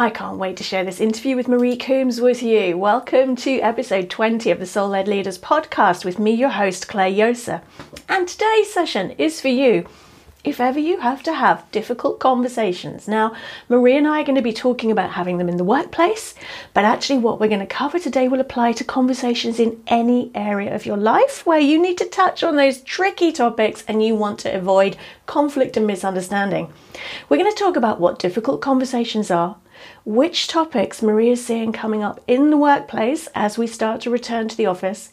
I can't wait to share this interview with Marie Coombs with you. Welcome to episode 20 of the Soul Led Leaders podcast with me, your host, Clare Josa. And today's session is for you if ever you have to have difficult conversations. Now, Marie and I are going to be talking about having them in the workplace, but actually, what we're going to cover today will apply to conversations in any area of your life where you need to touch on those tricky topics and you want to avoid conflict and misunderstanding. We're going to talk about what difficult conversations are which topics Marie is seeing coming up in the workplace as we start to return to the office,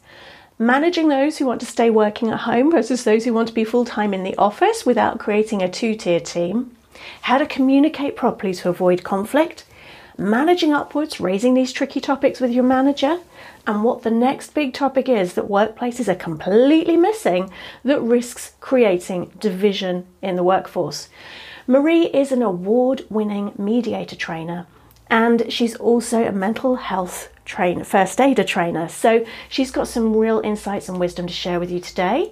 managing those who want to stay working at home versus those who want to be full time in the office without creating a two tier team, how to communicate properly to avoid conflict, managing upwards, raising these tricky topics with your manager, and what the next big topic is that workplaces are completely missing that risks creating division in the workforce. Marie is an award winning mediator trainer and she's also a mental health trainer, first aider trainer. So she's got some real insights and wisdom to share with you today.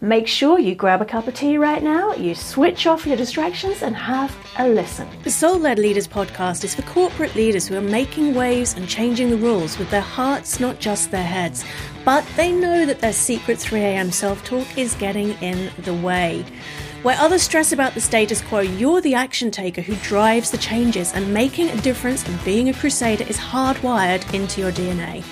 Make sure you grab a cup of tea right now, you switch off your distractions, and have a listen. The Soul Led Leaders podcast is for corporate leaders who are making waves and changing the rules with their hearts, not just their heads. But they know that their secret 3am self talk is getting in the way. Where others stress about the status quo, you're the action taker who drives the changes, and making a difference and being a crusader is hardwired into your DNA.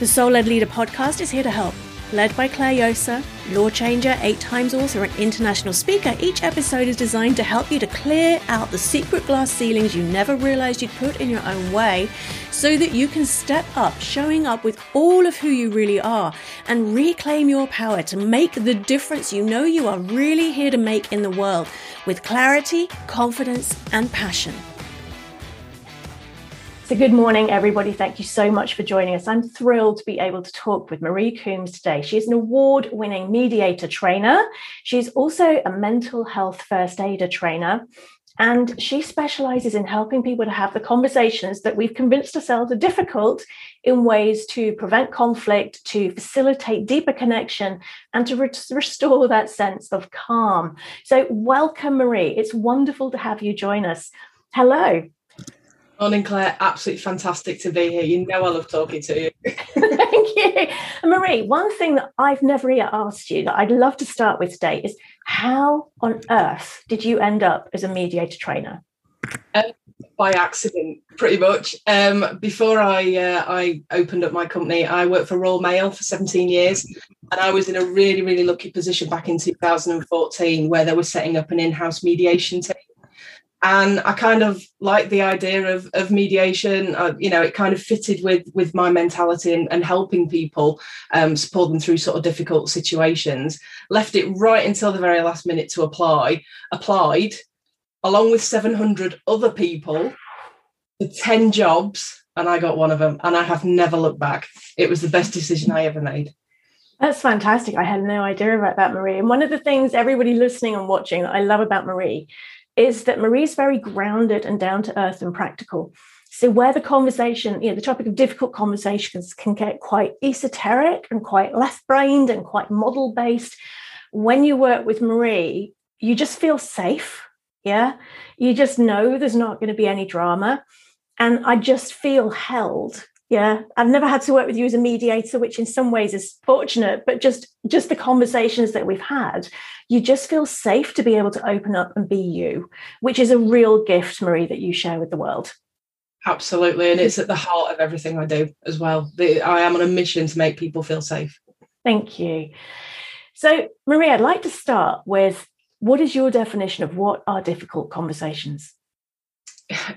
The Soul Led Leader podcast is here to help Led by Clare Josa, law changer, eight times author, and international speaker, each episode is designed to help you to clear out the secret glass ceilings you never realized you'd put in your own way so that you can step up, showing up with all of who you really are and reclaim your power to make the difference you know you are really here to make in the world with clarity, confidence, and passion. So, good morning, everybody. Thank you so much for joining us. I'm thrilled to be able to talk with Marie Coombs today. She's an award winning mediator trainer. She's also a mental health first aider trainer. And she specializes in helping people to have the conversations that we've convinced ourselves are difficult in ways to prevent conflict, to facilitate deeper connection, and to re- restore that sense of calm. So, welcome, Marie. It's wonderful to have you join us. Hello. Morning, Clare. Absolutely fantastic to be here. You know I love talking to you. Thank you. Marie, one thing that I've never yet asked you that I'd love to start with today is how on earth did you end up as a mediator trainer? Um, by accident, pretty much. Um, before I uh, I opened up my company, I worked for Royal Mail for 17 years, and I was in a really really lucky position back in 2014 where they were setting up an in-house mediation team and I kind of liked the idea of, of mediation. Uh, you know, it kind of fitted with with my mentality and, and helping people um, support them through sort of difficult situations. Left it right until the very last minute to apply. Applied along with 700 other people for 10 jobs, and I got one of them. And I have never looked back. It was the best decision I ever made. That's fantastic. I had no idea about that, Marie. And one of the things everybody listening and watching that I love about Marie is that Marie's very grounded and down to earth and practical. So, where the conversation, you know, the topic of difficult conversations can get quite esoteric and quite left brained and quite model based, when you work with Marie, you just feel safe. Yeah. You just know there's not going to be any drama. And I just feel held yeah i've never had to work with you as a mediator which in some ways is fortunate but just just the conversations that we've had you just feel safe to be able to open up and be you which is a real gift marie that you share with the world. Absolutely and it's at the heart of everything i do as well. I am on a mission to make people feel safe. Thank you. So marie i'd like to start with what is your definition of what are difficult conversations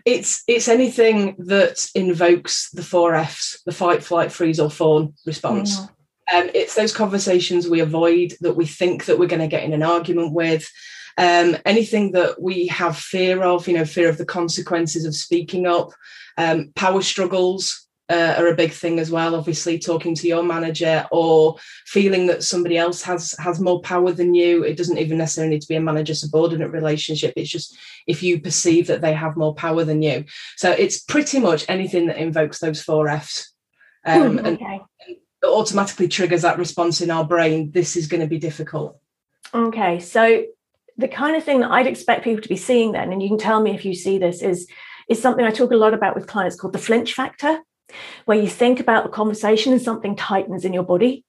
it's it's anything that invokes the four F's: the fight, flight, freeze, or fawn response. Mm. Um, it's those conversations we avoid that we think that we're going to get in an argument with. Um, anything that we have fear of, you know, fear of the consequences of speaking up, um, power struggles, uh, are a big thing as well. Obviously, talking to your manager or feeling that somebody else has has more power than you. It doesn't even necessarily need to be a manager subordinate relationship. It's just if you perceive that they have more power than you. So it's pretty much anything that invokes those four Fs. Um, okay. and, and automatically triggers that response in our brain. This is going to be difficult. Okay, so the kind of thing that I'd expect people to be seeing then, and you can tell me if you see this, is is something I talk a lot about with clients called the flinch factor, where you think about the conversation and something tightens in your body.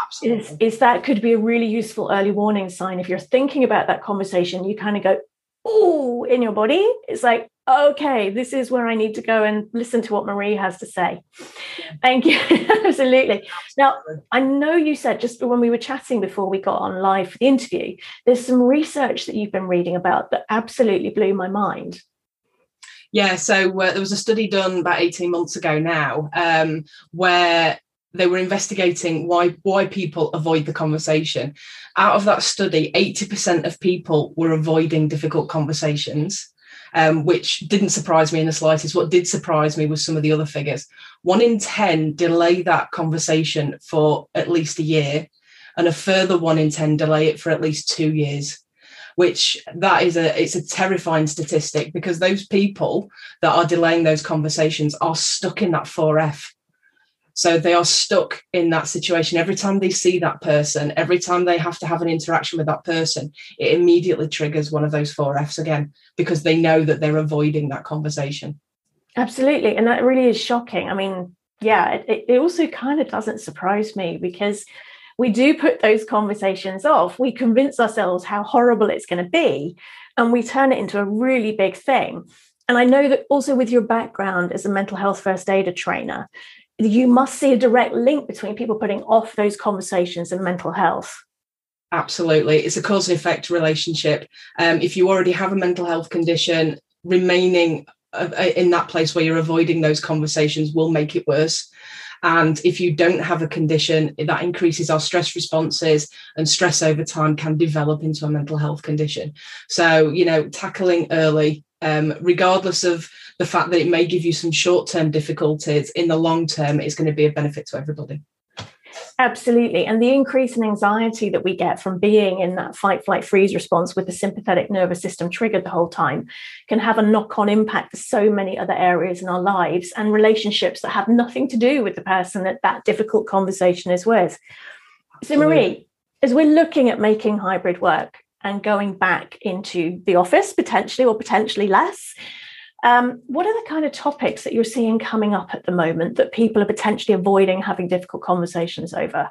Absolutely. Is, is that could be a really useful early warning sign. If you're thinking about that conversation, you kind of go, oh, in your body. It's like, okay, this is where I need to go and listen to what Marie has to say. Thank you. Absolutely. Now, I know you said just when we were chatting before we got on live for the interview, there's some research that you've been reading about that absolutely blew my mind. Yeah, so uh, there was a study done about 18 months ago now um, where they were investigating why why people avoid the conversation. Out of that study, 80% of people were avoiding difficult conversations um, which didn't surprise me in the slightest. What did surprise me was some of the other figures. One in 10 delay that conversation for at least a year, and a further one in 10 delay it for at least two years which that is a it's a terrifying statistic because those people that are delaying those conversations are stuck in that 4f so they are stuck in that situation. Every time they see that person, every time they have to have an interaction with that person, it immediately triggers one of those four F's again because they know that they're avoiding that conversation. Absolutely. And that really is shocking. I mean, yeah, it, it also kind of doesn't surprise me because we do put those conversations off. We convince ourselves how horrible it's going to be, and we turn it into a really big thing. And I know that also with your background as a mental health first aider trainer, you must see a direct link between people putting off those conversations and mental health. Absolutely. It's a cause and effect relationship. Um, if you already have a mental health condition, remaining uh, uh, in that place where you're avoiding those conversations will make it worse. And if you don't have a condition, that increases our stress responses, and stress over time can develop into a mental health condition. So, you know, tackling early, um, regardless of the fact that it may give you some short term difficulties, in the long term, is going to be a benefit to everybody. Absolutely. And the increase in anxiety that we get from being in that fight, flight, freeze response with the sympathetic nervous system triggered the whole time can have a knock on impact for so many other areas in our lives and relationships that have nothing to do with the person that that difficult conversation is with. So, Marie, as we're looking at making hybrid work and going back into the office potentially or potentially less, um, what are the kind of topics that you're seeing coming up at the moment that people are potentially avoiding having difficult conversations over?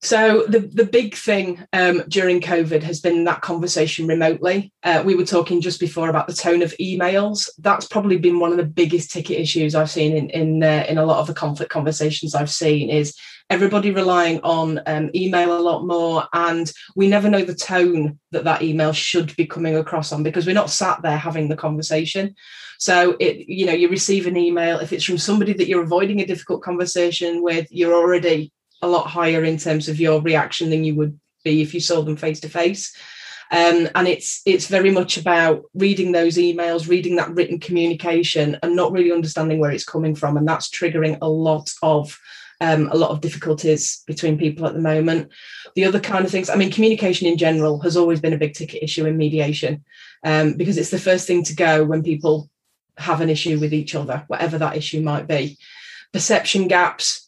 So the the big thing um, during COVID has been that conversation remotely. Uh, we were talking just before about the tone of emails. That's probably been one of the biggest ticket issues I've seen in in uh, in a lot of the conflict conversations I've seen. Is everybody relying on um, email a lot more, and we never know the tone that that email should be coming across on because we're not sat there having the conversation. So it you know you receive an email if it's from somebody that you're avoiding a difficult conversation with, you're already a lot higher in terms of your reaction than you would be if you saw them face to face. Um, and it's it's very much about reading those emails, reading that written communication, and not really understanding where it's coming from, and that's triggering a lot of um, a lot of difficulties between people at the moment. The other kind of things, I mean, communication in general has always been a big ticket issue in mediation um, because it's the first thing to go when people have an issue with each other, whatever that issue might be. Perception gaps,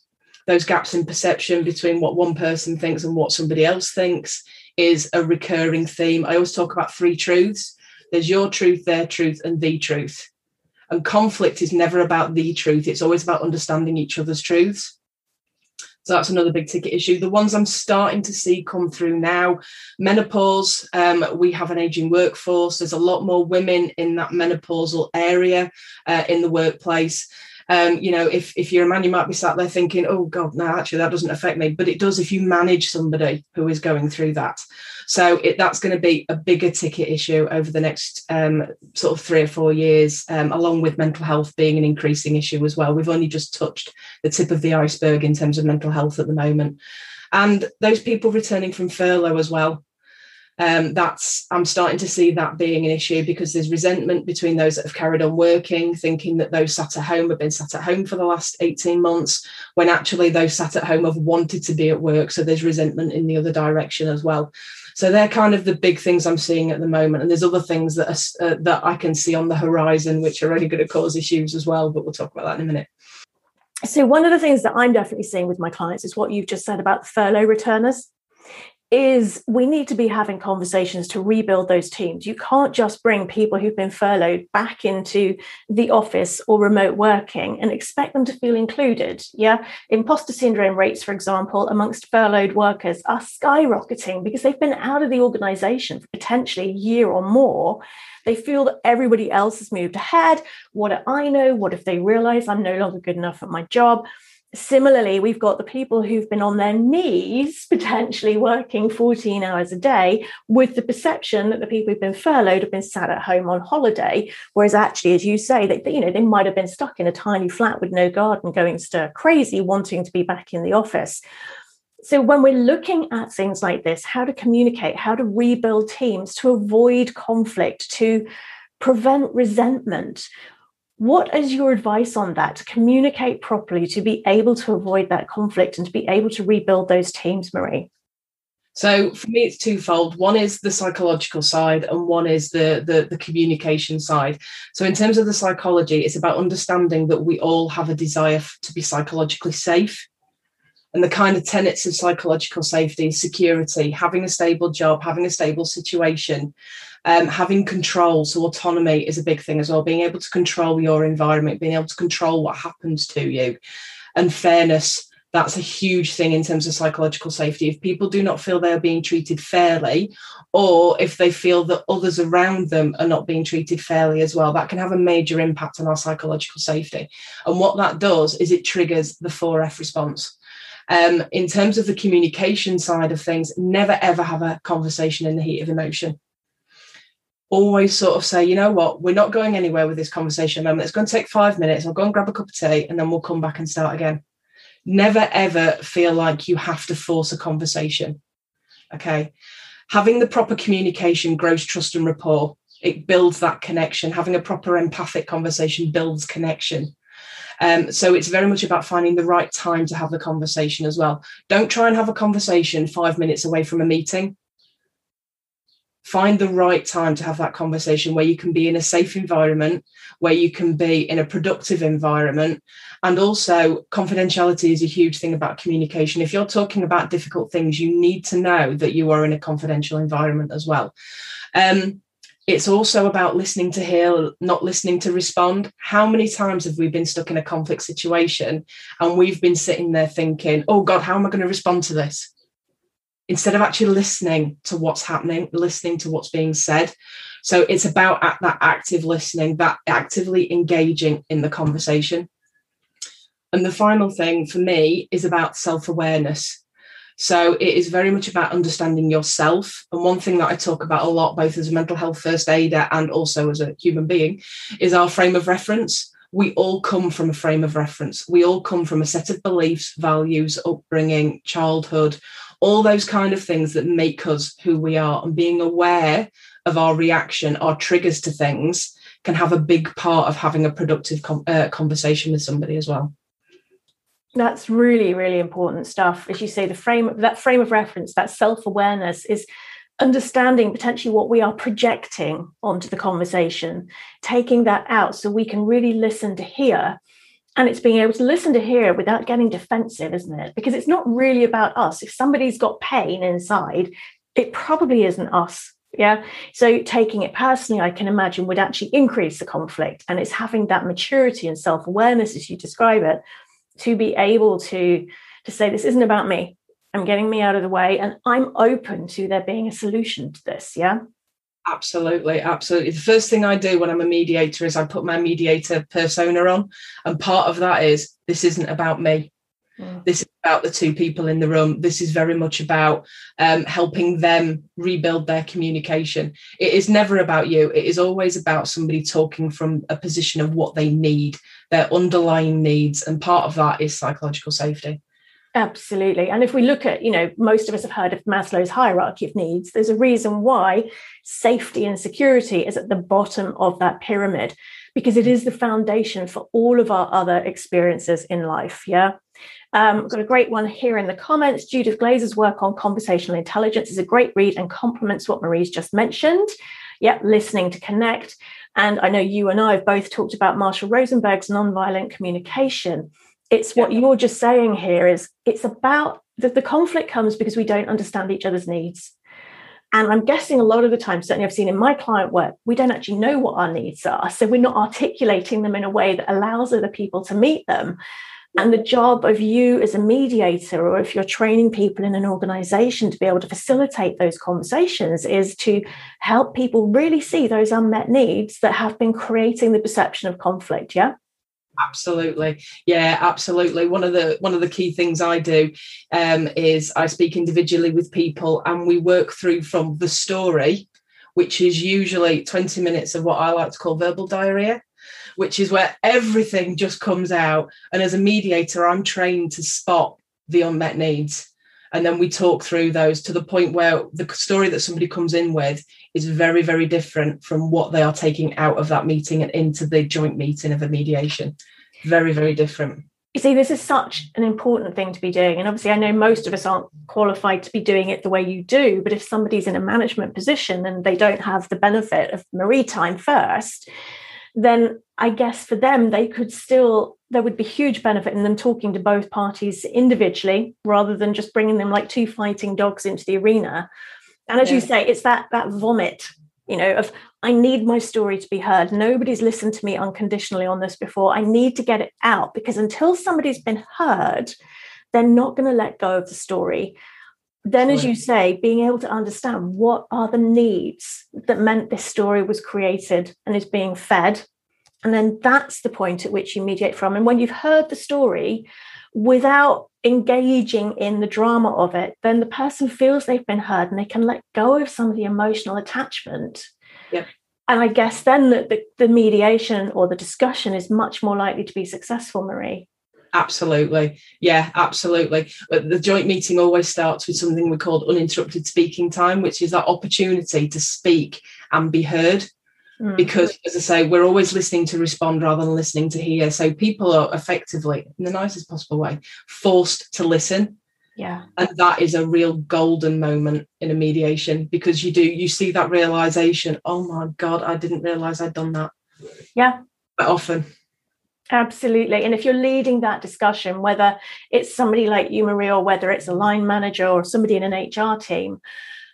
those gaps in perception between what one person thinks and what somebody else thinks is a recurring theme. I always talk about three truths there's your truth, their truth, and the truth. And conflict is never about the truth, it's always about understanding each other's truths. So that's another big ticket issue. The ones I'm starting to see come through now menopause, um, we have an aging workforce. There's a lot more women in that menopausal area uh, in the workplace um, you know, if if you're a man, you might be sat there thinking, "Oh God, no, actually, that doesn't affect me," but it does if you manage somebody who is going through that. So it, that's going to be a bigger ticket issue over the next um, sort of three or four years, um, along with mental health being an increasing issue as well. We've only just touched the tip of the iceberg in terms of mental health at the moment. And those people returning from furlough as well, um, that's I'm starting to see that being an issue because there's resentment between those that have carried on working, thinking that those sat at home have been sat at home for the last 18 months, when actually those sat at home have wanted to be at work. So there's resentment in the other direction as well. So they're kind of the big things I'm seeing at the moment, and there's other things that are, uh, that I can see on the horizon which are only going to cause issues as well. But we'll talk about that in a minute. So one of the things that I'm definitely seeing with my clients is what you've just said about furlough returners is we need to be having conversations to rebuild those teams. You can't just bring people who've been furloughed back into the office or remote working and expect them to feel included. Yeah. Imposter syndrome rates, for example, amongst furloughed workers are skyrocketing because they've been out of the organization for potentially a year or more. They feel that everybody else has moved ahead. What do I know? What if they realize I'm no longer good enough at my job? Similarly, we've got the people who've been on their knees, potentially working 14 hours a day, with the perception that the people who've been furloughed have been sat at home on holiday. Whereas actually, as you say, that you know, they might have been stuck in a tiny flat with no garden, going stir crazy, wanting to be back in the office. So when we're looking at things like this, how to communicate, how to rebuild teams to avoid conflict, to prevent resentment, what is your advice on that to communicate properly, to be able to avoid that conflict and to be able to rebuild those teams, Marie? So for me, it's twofold. One is the psychological side, and one is the, the, the communication side. So in terms of the psychology, it's about understanding that we all have a desire to be psychologically safe. And the kind of tenets of psychological safety, security, having a stable job, having a stable situation, um, having control. So autonomy is a big thing as well. Being able to control your environment, being able to control what happens to you, and fairness. That's a huge thing in terms of psychological safety. If people do not feel they are being treated fairly, or if they feel that others around them are not being treated fairly as well, that can have a major impact on our psychological safety. And what that does is it triggers the 4F response. Um, in terms of the communication side of things, never ever have a conversation in the heat of emotion always sort of say, you know what, we're not going anywhere with this conversation moment. It's going to take five minutes. I'll go and grab a cup of tea and then we'll come back and start again. Never ever feel like you have to force a conversation. Okay. Having the proper communication grows trust and rapport. It builds that connection. Having a proper empathic conversation builds connection. Um, so it's very much about finding the right time to have the conversation as well. Don't try and have a conversation five minutes away from a meeting. Find the right time to have that conversation where you can be in a safe environment where you can be in a productive environment. And also confidentiality is a huge thing about communication. If you're talking about difficult things you need to know that you are in a confidential environment as well. Um, it's also about listening to hear not listening to respond how many times have we been stuck in a conflict situation and we've been sitting there thinking oh god how am i going to respond to this instead of actually listening to what's happening, listening to what's being said. So it's about that active listening, that actively engaging in the conversation. And the final thing for me is about self awareness. So it is very much about understanding yourself. And one thing that I talk about a lot, both as a mental health first aider and also as a human being, is our frame of reference. We all come from a frame of reference. We all come from a set of beliefs, values, upbringing, childhood, all those kind of things that make us who we are and being aware of our reaction our triggers to things can have a big part of having a productive com- uh, conversation with somebody as well that's really really important stuff. As you say the frame that frame of reference that self-awareness is understanding potentially what we are projecting onto the conversation taking that out so we can really listen to hear. And it's being able to listen to hear without getting defensive isn't it? Because it's not really about us. If somebody's got pain inside it probably isn't us yeah? So taking it personally i can imagine would actually increase the conflict. And it's having that maturity and self-awareness as you describe it to be able to to say this isn't about me i'm getting me out of the way and i'm open to there being a solution to this yeah Absolutely, absolutely. The first thing I do when I'm a mediator is I put my mediator persona on. And part of that is this isn't about me. Mm. This is about the two people in the room. This is very much about um, helping them rebuild their communication. It is never about you. It is always about somebody talking from a position of what they need, their underlying needs. And part of that is psychological safety. Absolutely. And if we look at, you know, most of us have heard of Maslow's hierarchy of needs. There's a reason why safety and security is at the bottom of that pyramid because it is the foundation for all of our other experiences in life. Yeah. Um, got a great one here in the comments. Judith Glaser's work on conversational intelligence is a great read and complements what Marie's just mentioned. Yep, listening to connect. And I know you and I have both talked about Marshall Rosenberg's nonviolent communication it's what you're just saying here is it's about the, the conflict comes because we don't understand each other's needs. And I'm guessing a lot of the time, certainly I've seen in my client work, we don't actually know what our needs are. So we're not articulating them in a way that allows other people to meet them. And the job of you as a mediator, or if you're training people in an organization to be able to facilitate those conversations, is to help people really see those unmet needs that have been creating the perception of conflict. Yeah? Absolutely. Yeah absolutely. One of the one of the key things i do um, is i speak individually with people and we work through from the story which is usually 20 minutes of what i like to call verbal diarrhea which is where everything just comes out. And as a mediator i'm trained to spot the unmet needs. And then we talk through those to the point where the story that somebody comes in with is very very different from what they are taking out of that meeting and into the joint meeting of a mediation. Very very different. You see this is such an important thing to be doing. And obviously i know most of us aren't qualified to be doing it the way you do but if somebody's in a management position and they don't have the benefit of marie time first then i guess for them they could still there would be huge benefit in them talking to both parties individually rather than just bringing them like two fighting dogs into the arena. And as yeah. you say it's that that vomit you know of i need my story to be heard. Nobody's listened to me unconditionally on this before. I need to get it out because until somebody's been heard they're not going to let go of the story then as you say being able to understand what are the needs that meant this story was created and is being fed and then that's the point at which you mediate from and when you've heard the story without engaging in the drama of it, then the person feels they've been heard and they can let go of some of the emotional attachment. Yep. And I guess then that the, the mediation or the discussion is much more likely to be successful, Marie. Absolutely. Yeah, absolutely. But the joint meeting always starts with something we call uninterrupted speaking time, which is that opportunity to speak and be heard. Mm. Because, as I say, we're always listening to respond rather than listening to hear. So people are effectively, in the nicest possible way, forced to listen. Yeah. And that is a real golden moment in a mediation because you do, you see that realization, oh my God, I didn't realize I'd done that. Yeah. But often. Absolutely. And if you're leading that discussion, whether it's somebody like you, Maria, or whether it's a line manager or somebody in an HR team,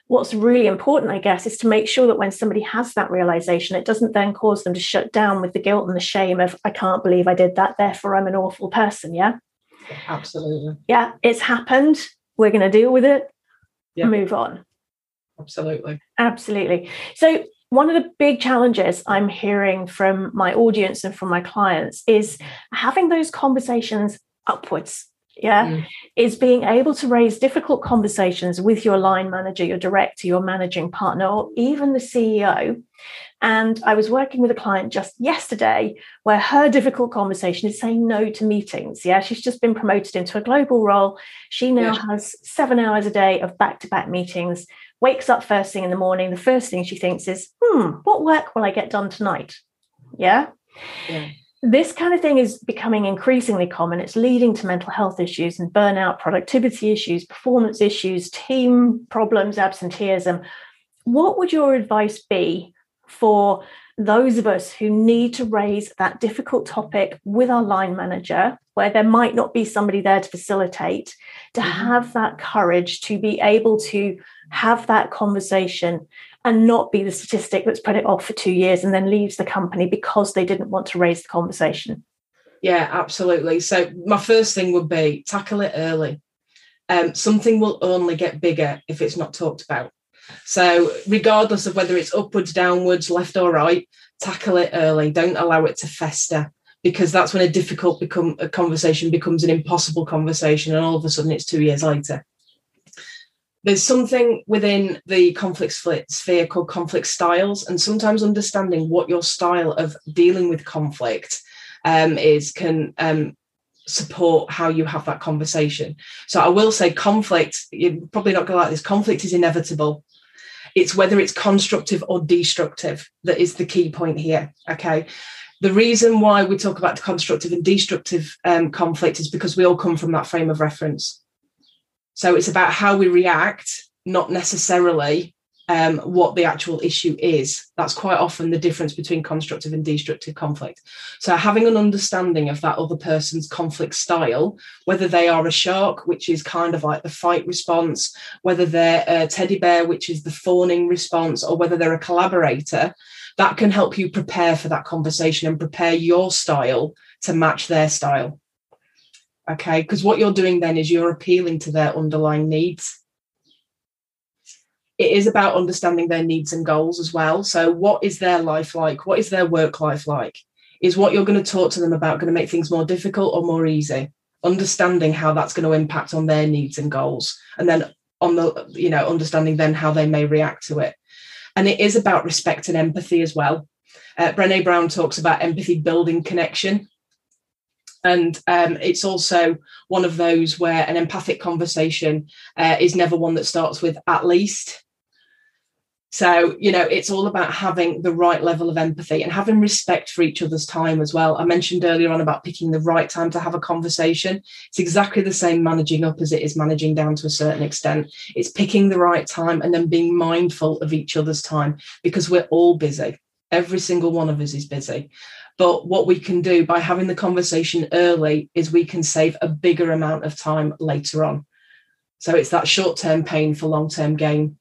what's really important, I guess, is to make sure that when somebody has that realization, it doesn't then cause them to shut down with the guilt and the shame of, I can't believe I did that, therefore I'm an awful person. Yeah. Absolutely. Yeah, it's happened. We're going to deal with it. Yeah. Move on. Absolutely. Absolutely. So, one of the big challenges I'm hearing from my audience and from my clients is having those conversations upwards yeah? Mm. is being able to raise difficult conversations with your line manager your director your managing partner or even the ceo and i was working with a client just yesterday where her difficult conversation is saying no to meetings yeah? She's just been promoted into a global role. She now yeah. has seven hours a day of back-to-back meetings wakes up first thing in the morning the first thing she thinks is hmm what work will i get done tonight yeah, yeah this kind of thing is becoming increasingly common. It's leading to mental health issues and burnout, productivity issues, performance issues, team problems, absenteeism. What would your advice be for those of us who need to raise that difficult topic with our line manager, where there might not be somebody there to facilitate, to mm-hmm. have that courage to be able to have that conversation and not be the statistic that's put it off for two years and then leaves the company because they didn't want to raise the conversation. Yeah, absolutely. So my first thing would be tackle it early. Um, something will only get bigger if it's not talked about. So regardless of whether it's upwards, downwards, left or right, tackle it early. Don't allow it to fester because that's when a difficult become a conversation becomes an impossible conversation, and all of a sudden it's two years later there's something within the conflict sphere called conflict styles, and sometimes understanding what your style of dealing with conflict um, is can um, support how you have that conversation. So I will say, conflict. You're probably not going to like this. Conflict is inevitable. It's whether it's constructive or destructive that is the key point here. Okay. The reason why we talk about the constructive and destructive um, conflict is because we all come from that frame of reference. So it's about how we react, not necessarily um, what the actual issue is. That's quite often the difference between constructive and destructive conflict. So, having an understanding of that other person's conflict style, whether they are a shark, which is kind of like the fight response, whether they're a teddy bear, which is the fawning response, or whether they're a collaborator, that can help you prepare for that conversation and prepare your style to match their style. Okay, because what you're doing then is you're appealing to their underlying needs it is about understanding their needs and goals as well. So, what is their life like? What is their work life like? Is what you're going to talk to them about going to make things more difficult or more easy? Understanding how that's going to impact on their needs and goals, and then on the you know understanding then how they may react to it. And it is about respect and empathy as well. Uh, Brené Brown talks about empathy building connection. And um, it's also one of those where an empathic conversation uh, is never one that starts with at least so, you know, it's all about having the right level of empathy and having respect for each other's time as well. I mentioned earlier on about picking the right time to have a conversation. It's exactly the same managing up as it is managing down to a certain extent. It's picking the right time and then being mindful of each other's time because we're all busy. Every single one of us is busy. But what we can do by having the conversation early is we can save a bigger amount of time later on. So it's that short term pain for long term gain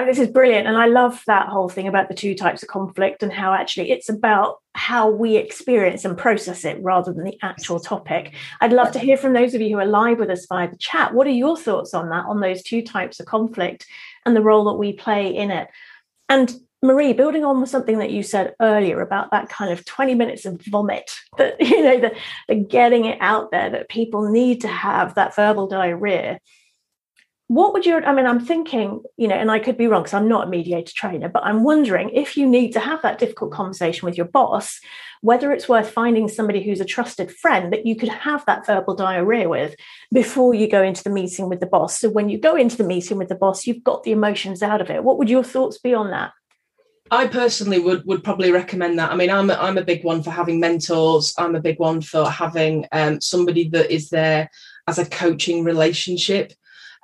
and this is brilliant. And I love that whole thing about the two types of conflict and how actually it's about how we experience and process it rather than the actual topic. I'd love to hear from those of you who are live with us via the chat. What are your thoughts on that, on those two types of conflict and the role that we play in it? And Marie, building on something that you said earlier about that kind of 20 minutes of vomit, that, you know, the, the getting it out there, that people need to have that verbal diarrhea what would your i mean i'm thinking you know and i could be wrong because i'm not a mediator trainer but i'm wondering if you need to have that difficult conversation with your boss whether it's worth finding somebody who's a trusted friend that you could have that verbal diarrhea with before you go into the meeting with the boss so when you go into the meeting with the boss you've got the emotions out of it what would your thoughts be on that I personally would would probably recommend that. I mean, I'm a, I'm a big one for having mentors. I'm a big one for having um, somebody that is there as a coaching relationship.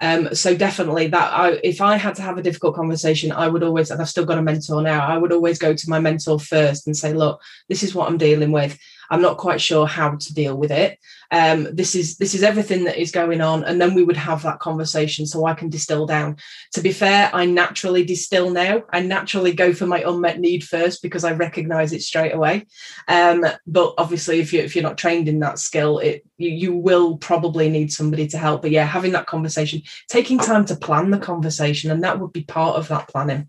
Um, so definitely that I, if I had to have a difficult conversation, I would always, and I've still got a mentor now, I would always go to my mentor first and say, look, this is what I'm dealing with. I'm not quite sure how to deal with it. Um, this is this is everything that is going on, and then we would have that conversation so I can distill down. To be fair, I naturally distill now. I naturally go for my unmet need first because I recognise it straight away. Um, but obviously, if you if you're not trained in that skill, it you, you will probably need somebody to help. But yeah, having that conversation, taking time to plan the conversation, and that would be part of that planning.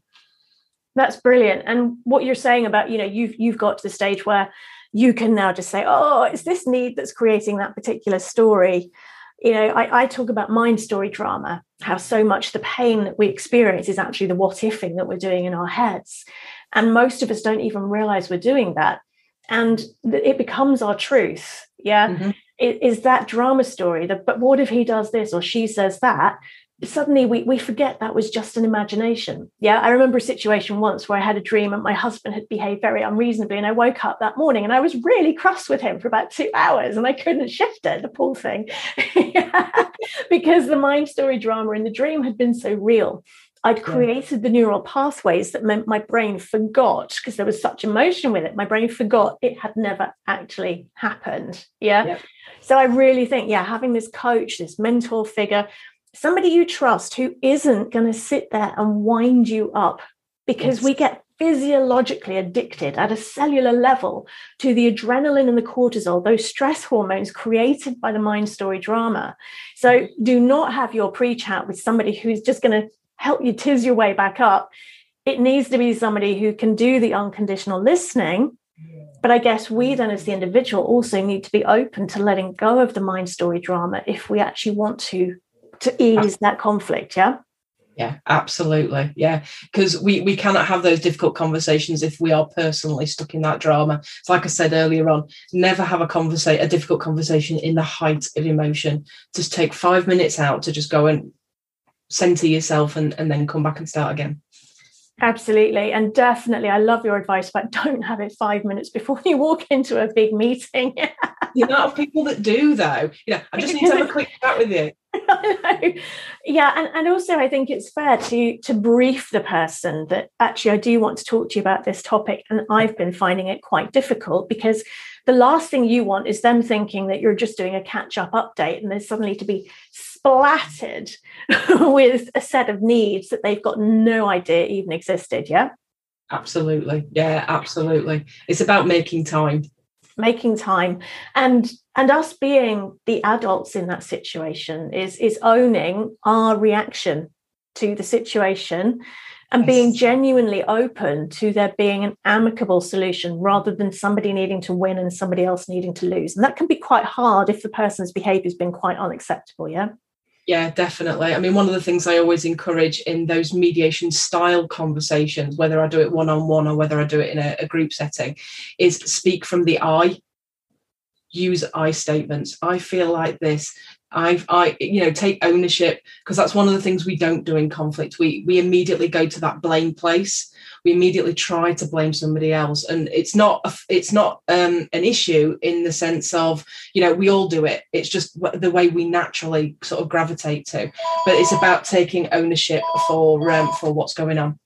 That's brilliant. And what you're saying about, you know, you've you've got to the stage where you can now just say, oh, it's this need that's creating that particular story. You know, I, I talk about mind story drama, how so much the pain that we experience is actually the what ifing that we're doing in our heads. And most of us don't even realize we're doing that. And it becomes our truth. Yeah. Mm-hmm. It is that drama story that, but what if he does this or she says that? Suddenly we, we forget that was just an imagination. Yeah, I remember a situation once where I had a dream and my husband had behaved very unreasonably. And I woke up that morning and I was really cross with him for about two hours and I couldn't shift it, the poor thing, because the mind story drama in the dream had been so real. I'd created the neural pathways that meant my brain forgot because there was such emotion with it. My brain forgot it had never actually happened. Yeah. Yep. So I really think, yeah, having this coach, this mentor figure, somebody you trust who isn't going to sit there and wind you up because yes. we get physiologically addicted at a cellular level to the adrenaline and the cortisol, those stress hormones created by the mind story drama. So mm-hmm. do not have your pre chat with somebody who's just going to help you tiz your way back up. It needs to be somebody who can do the unconditional listening. But I guess we then, as the individual, also need to be open to letting go of the mind story drama if we actually want to to ease that conflict yeah? Yeah absolutely yeah. Because we we cannot have those difficult conversations if we are personally stuck in that drama. So like i said earlier on never have a conversation a difficult conversation in the height of emotion. Just take five minutes out to just go and center yourself and, and then come back and start again Absolutely. And definitely, I love your advice, but don't have it five minutes before you walk into a big meeting. the amount of people that do, though, you know, I just need to have a quick chat with you. yeah, and, and also I think it's fair to to brief the person that actually I do want to talk to you about this topic, and I've been finding it quite difficult because the last thing you want is them thinking that you're just doing a catch up update and there's suddenly to be splattered with a set of needs that they've got no idea even existed. Yeah. Absolutely. Yeah, absolutely. It's about making time. Making time. And and us being the adults in that situation is is owning our reaction to the situation and yes. being genuinely open to there being an amicable solution rather than somebody needing to win and somebody else needing to lose. And that can be quite hard if the person's behavior has been quite unacceptable. Yeah. Yeah, definitely. I mean, one of the things I always encourage in those mediation style conversations, whether I do it one on one or whether I do it in a, a group setting, is speak from the I use I statements. I feel like this. I, I, you know, take ownership because that's one of the things we don't do in conflict. We we immediately go to that blame place. We immediately try to blame somebody else, and it's not a, it's not um, an issue in the sense of you know we all do it. It's just the way we naturally sort of gravitate to. But it's about taking ownership for um, for what's going on.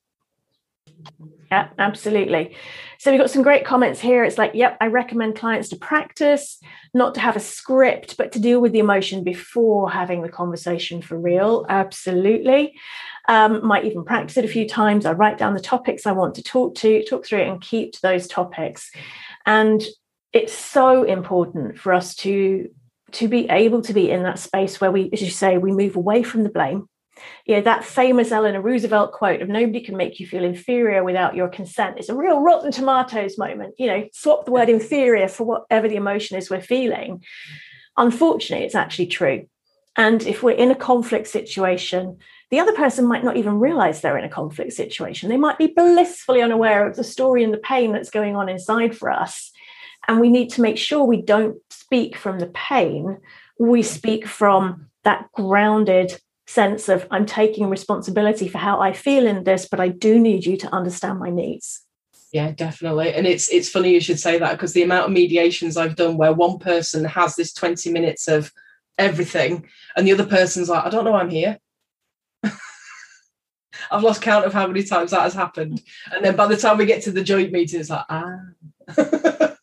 Yeah, absolutely. So we've got some great comments here. It's like, yep, I recommend clients to practice, not to have a script, but to deal with the emotion before having the conversation for real. Absolutely. Um, might even practice it a few times. I write down the topics I want to talk to, talk through it, and keep to those topics. And it's so important for us to to be able to be in that space where we, as you say, we move away from the blame you know, that famous Eleanor Roosevelt quote of nobody can make you feel inferior without your consent. It's a real rotten tomatoes moment. You know, swap the word inferior for whatever the emotion is we're feeling. Unfortunately, it's actually true. And if we're in a conflict situation, the other person might not even realize they're in a conflict situation. They might be blissfully unaware of the story and the pain that's going on inside for us. And we need to make sure we don't speak from the pain, we speak from that grounded sense of I'm taking responsibility for how I feel in this, but I do need you to understand my needs. Yeah, definitely. And it's it's funny you should say that because the amount of mediations I've done where one person has this 20 minutes of everything and the other person's like, I don't know I'm here. I've lost count of how many times that has happened. And then by the time we get to the joint meeting, it's like, ah.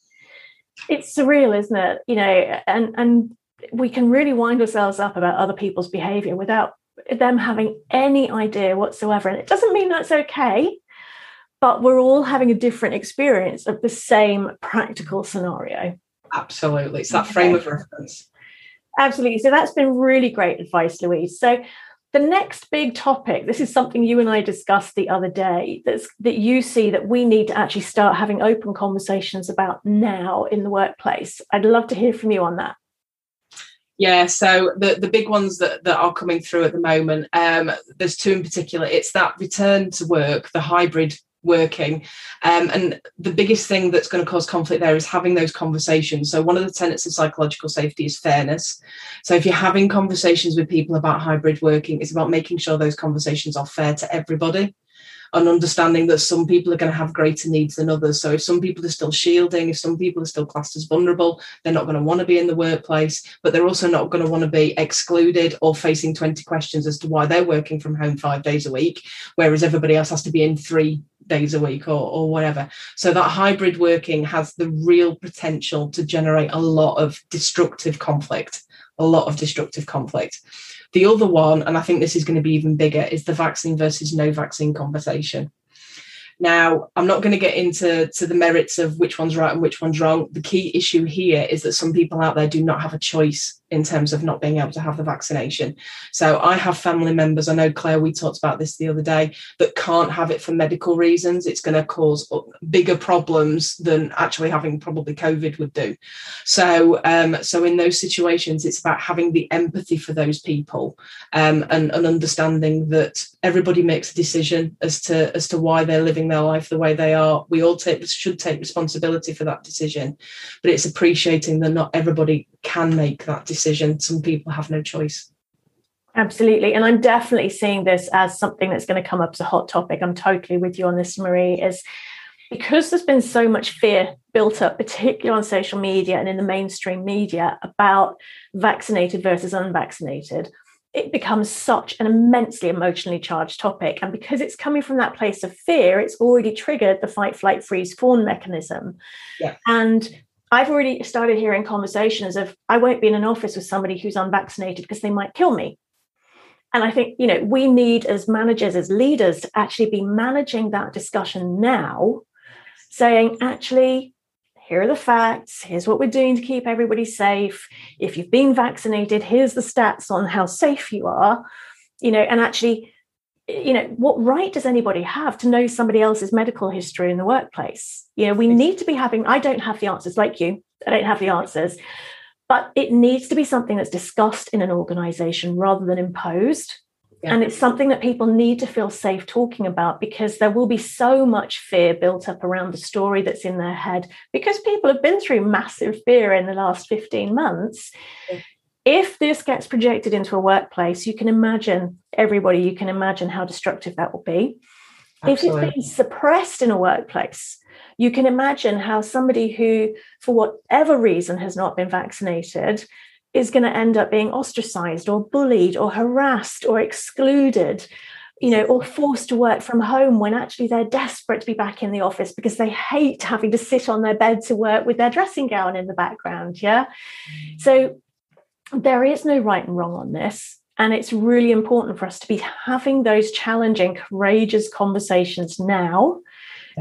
it's surreal, isn't it? You know, and and we can really wind ourselves up about other people's behavior without them having any idea whatsoever. And it doesn't mean that's okay, but we're all having a different experience of the same practical scenario. Absolutely. It's that okay. frame of reference. Absolutely. So that's been really great advice, Louise. So the next big topic, this is something you and I discussed the other day, that's that you see that we need to actually start having open conversations about now in the workplace. I'd love to hear from you on that. Yeah, so the, the big ones that, that are coming through at the moment, um, there's two in particular. It's that return to work, the hybrid working. Um, and the biggest thing that's going to cause conflict there is having those conversations. So, one of the tenets of psychological safety is fairness. So, if you're having conversations with people about hybrid working, it's about making sure those conversations are fair to everybody and understanding that some people are going to have greater needs than others. So if some people are still shielding, if some people are still classed as vulnerable, they're not going to want to be in the workplace, but they're also not going to want to be excluded or facing 20 questions as to why they're working from home five days a week, whereas everybody else has to be in three days a week or, or whatever. So that hybrid working has the real potential to generate a lot of destructive conflict, a lot of destructive conflict. The other one, and I think this is going to be even bigger, is the vaccine versus no vaccine conversation. Now, I'm not going to get into to the merits of which one's right and which one's wrong. The key issue here is that some people out there do not have a choice in terms of not being able to have the vaccination. So I have family members, I know Clare, we talked about this the other day, that can't have it for medical reasons. It's going to cause bigger problems than actually having probably COVID would do. So, um, so in those situations, it's about having the empathy for those people um, and, and understanding that everybody makes a decision as to as to why they're living their life the way they are. We all take should take responsibility for that decision, but it's appreciating that not everybody can make that decision. Some people have no choice. Absolutely. And I'm definitely seeing this as something that's going to come up as a hot topic. I'm totally with you on this, Marie, is because there's been so much fear built up, particularly on social media and in the mainstream media, about vaccinated versus unvaccinated, it becomes such an immensely emotionally charged topic. And because it's coming from that place of fear, it's already triggered the fight, flight, freeze, fawn mechanism. Yeah. And I've already started hearing conversations of I won't be in an office with somebody who's unvaccinated because they might kill me. And I think, you know, we need as managers, as leaders, to actually be managing that discussion now, saying, actually, here are the facts, here's what we're doing to keep everybody safe. If you've been vaccinated, here's the stats on how safe you are, you know, and actually, you know, what right does anybody have to know somebody else's medical history in the workplace? You know, we need to be having, I don't have the answers like you, I don't have the answers, but it needs to be something that's discussed in an organization rather than imposed. Yeah. And it's something that people need to feel safe talking about because there will be so much fear built up around the story that's in their head because people have been through massive fear in the last 15 months. Yeah. If this gets projected into a workplace, you can imagine everybody, you can imagine how destructive that will be. Absolutely. If it's being suppressed in a workplace, you can imagine how somebody who, for whatever reason, has not been vaccinated is going to end up being ostracized or bullied or harassed or excluded you know or forced to work from home when actually they're desperate to be back in the office because they hate having to sit on their bed to work with their dressing gown in the background yeah mm. so there is no right and wrong on this and it's really important for us to be having those challenging courageous conversations now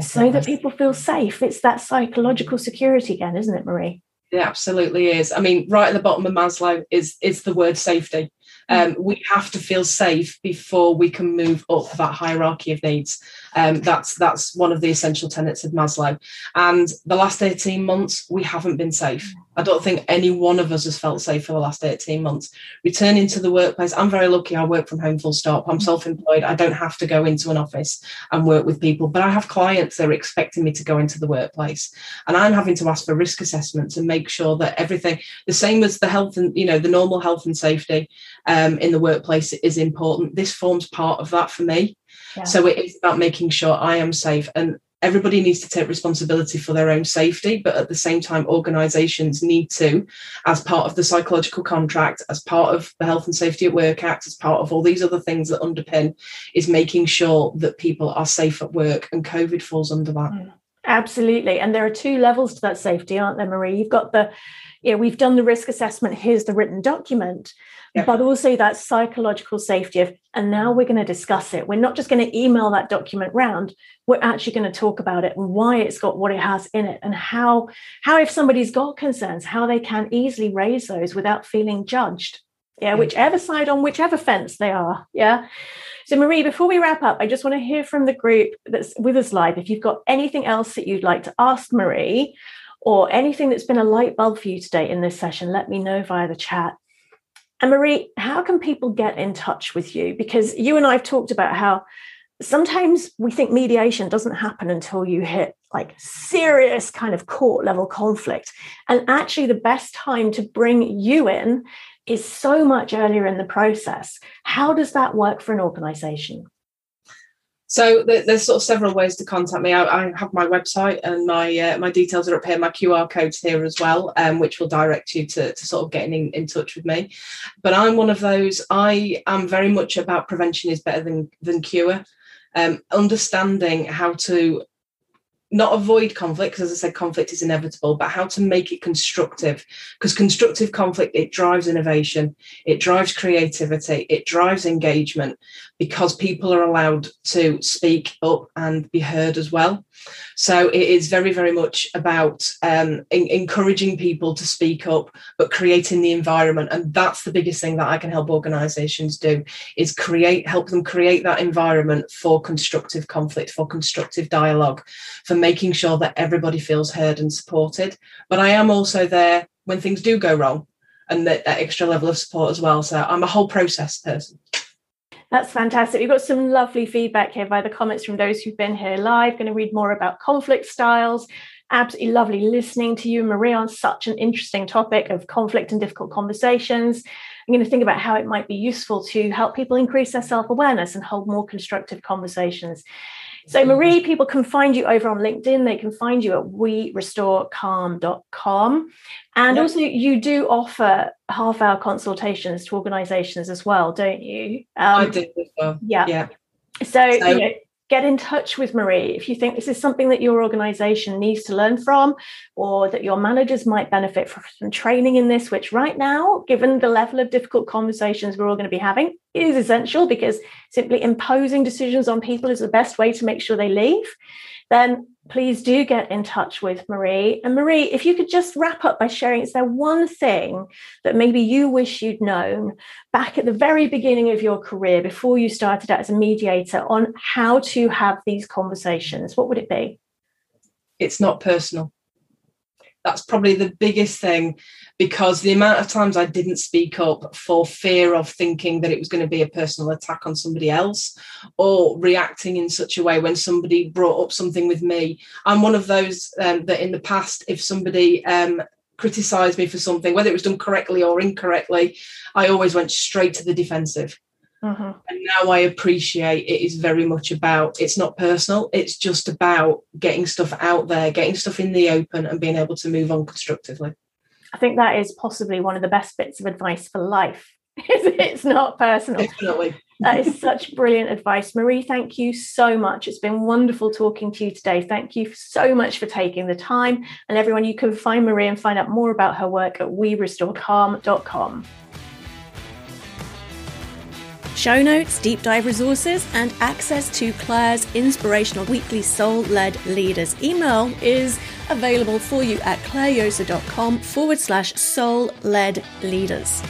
so that people feel safe. It's that psychological security again, isn't it, Marie? It absolutely is. I mean, right at the bottom of Maslow is is the word safety. Um, we have to feel safe before we can move up that hierarchy of needs. Um, that's that's one of the essential tenets of Maslow. And the last 18 months, we haven't been safe. I don't think any one of us has felt safe for the last 18 months. Returning to the workplace, I'm very lucky. I work from home full stop. I'm self employed. I don't have to go into an office and work with people, but I have clients that are expecting me to go into the workplace. And I'm having to ask for risk assessments and make sure that everything, the same as the health and, you know, the normal health and safety um, in the workplace is important. This forms part of that for me. Yeah. So it is about making sure I am safe. And everybody needs to take responsibility for their own safety but at the same time organizations need to as part of the psychological contract as part of the health and safety at work act as part of all these other things that underpin is making sure that people are safe at work and covid falls under that. Mm, absolutely and there are two levels to that safety aren't there marie you've got the yeah we've done the risk assessment here's the written document but also that psychological safety of, and now we're going to discuss it. We're not just going to email that document round. We're actually going to talk about it and why it's got what it has in it and how, how if somebody's got concerns, how they can easily raise those without feeling judged. Yeah, whichever side on whichever fence they are. Yeah. So, Marie, before we wrap up, I just want to hear from the group that's with us live. If you've got anything else that you'd like to ask Marie, or anything that's been a light bulb for you today in this session, let me know via the chat. And Marie, how can people get in touch with you? Because you and I have talked about how sometimes we think mediation doesn't happen until you hit like serious kind of court level conflict. And actually, the best time to bring you in is so much earlier in the process. How does that work for an organization? So there's sort of several ways to contact me. I, I have my website and my uh, my details are up here. My QR codes here as well, um, which will direct you to, to sort of getting in, in touch with me. But I'm one of those. I am very much about prevention is better than than cure. Um, understanding how to not avoid conflict because as i said conflict is inevitable but how to make it constructive because constructive conflict it drives innovation it drives creativity it drives engagement because people are allowed to speak up and be heard as well so it is very very much about um, in- encouraging people to speak up but creating the environment and that's the biggest thing that i can help organizations do is create help them create that environment for constructive conflict for constructive dialogue for making sure that everybody feels heard and supported. But I am also there when things do go wrong and that, that extra level of support as well. So I'm a whole process person. That's fantastic. We've got some lovely feedback here by the comments from those who've been here live. Going to read more about conflict styles. Absolutely lovely listening to you, Marie, on such an interesting topic of conflict and difficult conversations. I'm going to think about how it might be useful to help people increase their self awareness and hold more constructive conversations So, Marie, people can find you over on LinkedIn. They can find you at werestorecalm.com. And yep. also, you do offer half hour consultations to organizations as well, don't you? Um, I do as well. Yeah. yeah. So, so you know, get in touch with Marie if you think this is something that your organization needs to learn from or that your managers might benefit from some training in this, which right now, given the level of difficult conversations we're all going to be having, is essential because simply imposing decisions on people is the best way to make sure they leave. Then please do get in touch with Marie. And Marie, if you could just wrap up by sharing, is there one thing that maybe you wish you'd known back at the very beginning of your career before you started out as a mediator on how to have these conversations? What would it be? It's not personal. That's probably the biggest thing because the amount of times I didn't speak up for fear of thinking that it was going to be a personal attack on somebody else or reacting in such a way when somebody brought up something with me. I'm one of those um, that in the past, if somebody um, criticized me for something, whether it was done correctly or incorrectly, I always went straight to the defensive. Uh-huh. And now I appreciate it is very much about it's not personal, it's just about getting stuff out there, getting stuff in the open, and being able to move on constructively. I think that is possibly one of the best bits of advice for life. it's not personal. Definitely. that is such brilliant advice. Marie, thank you so much. It's been wonderful talking to you today. Thank you so much for taking the time. And everyone, you can find Marie and find out more about her work at werestorecalm.com. Show notes, deep dive resources, and access to Clare's inspirational weekly soul led leaders email is available for you at clarejosa.com forward slash soul led leaders.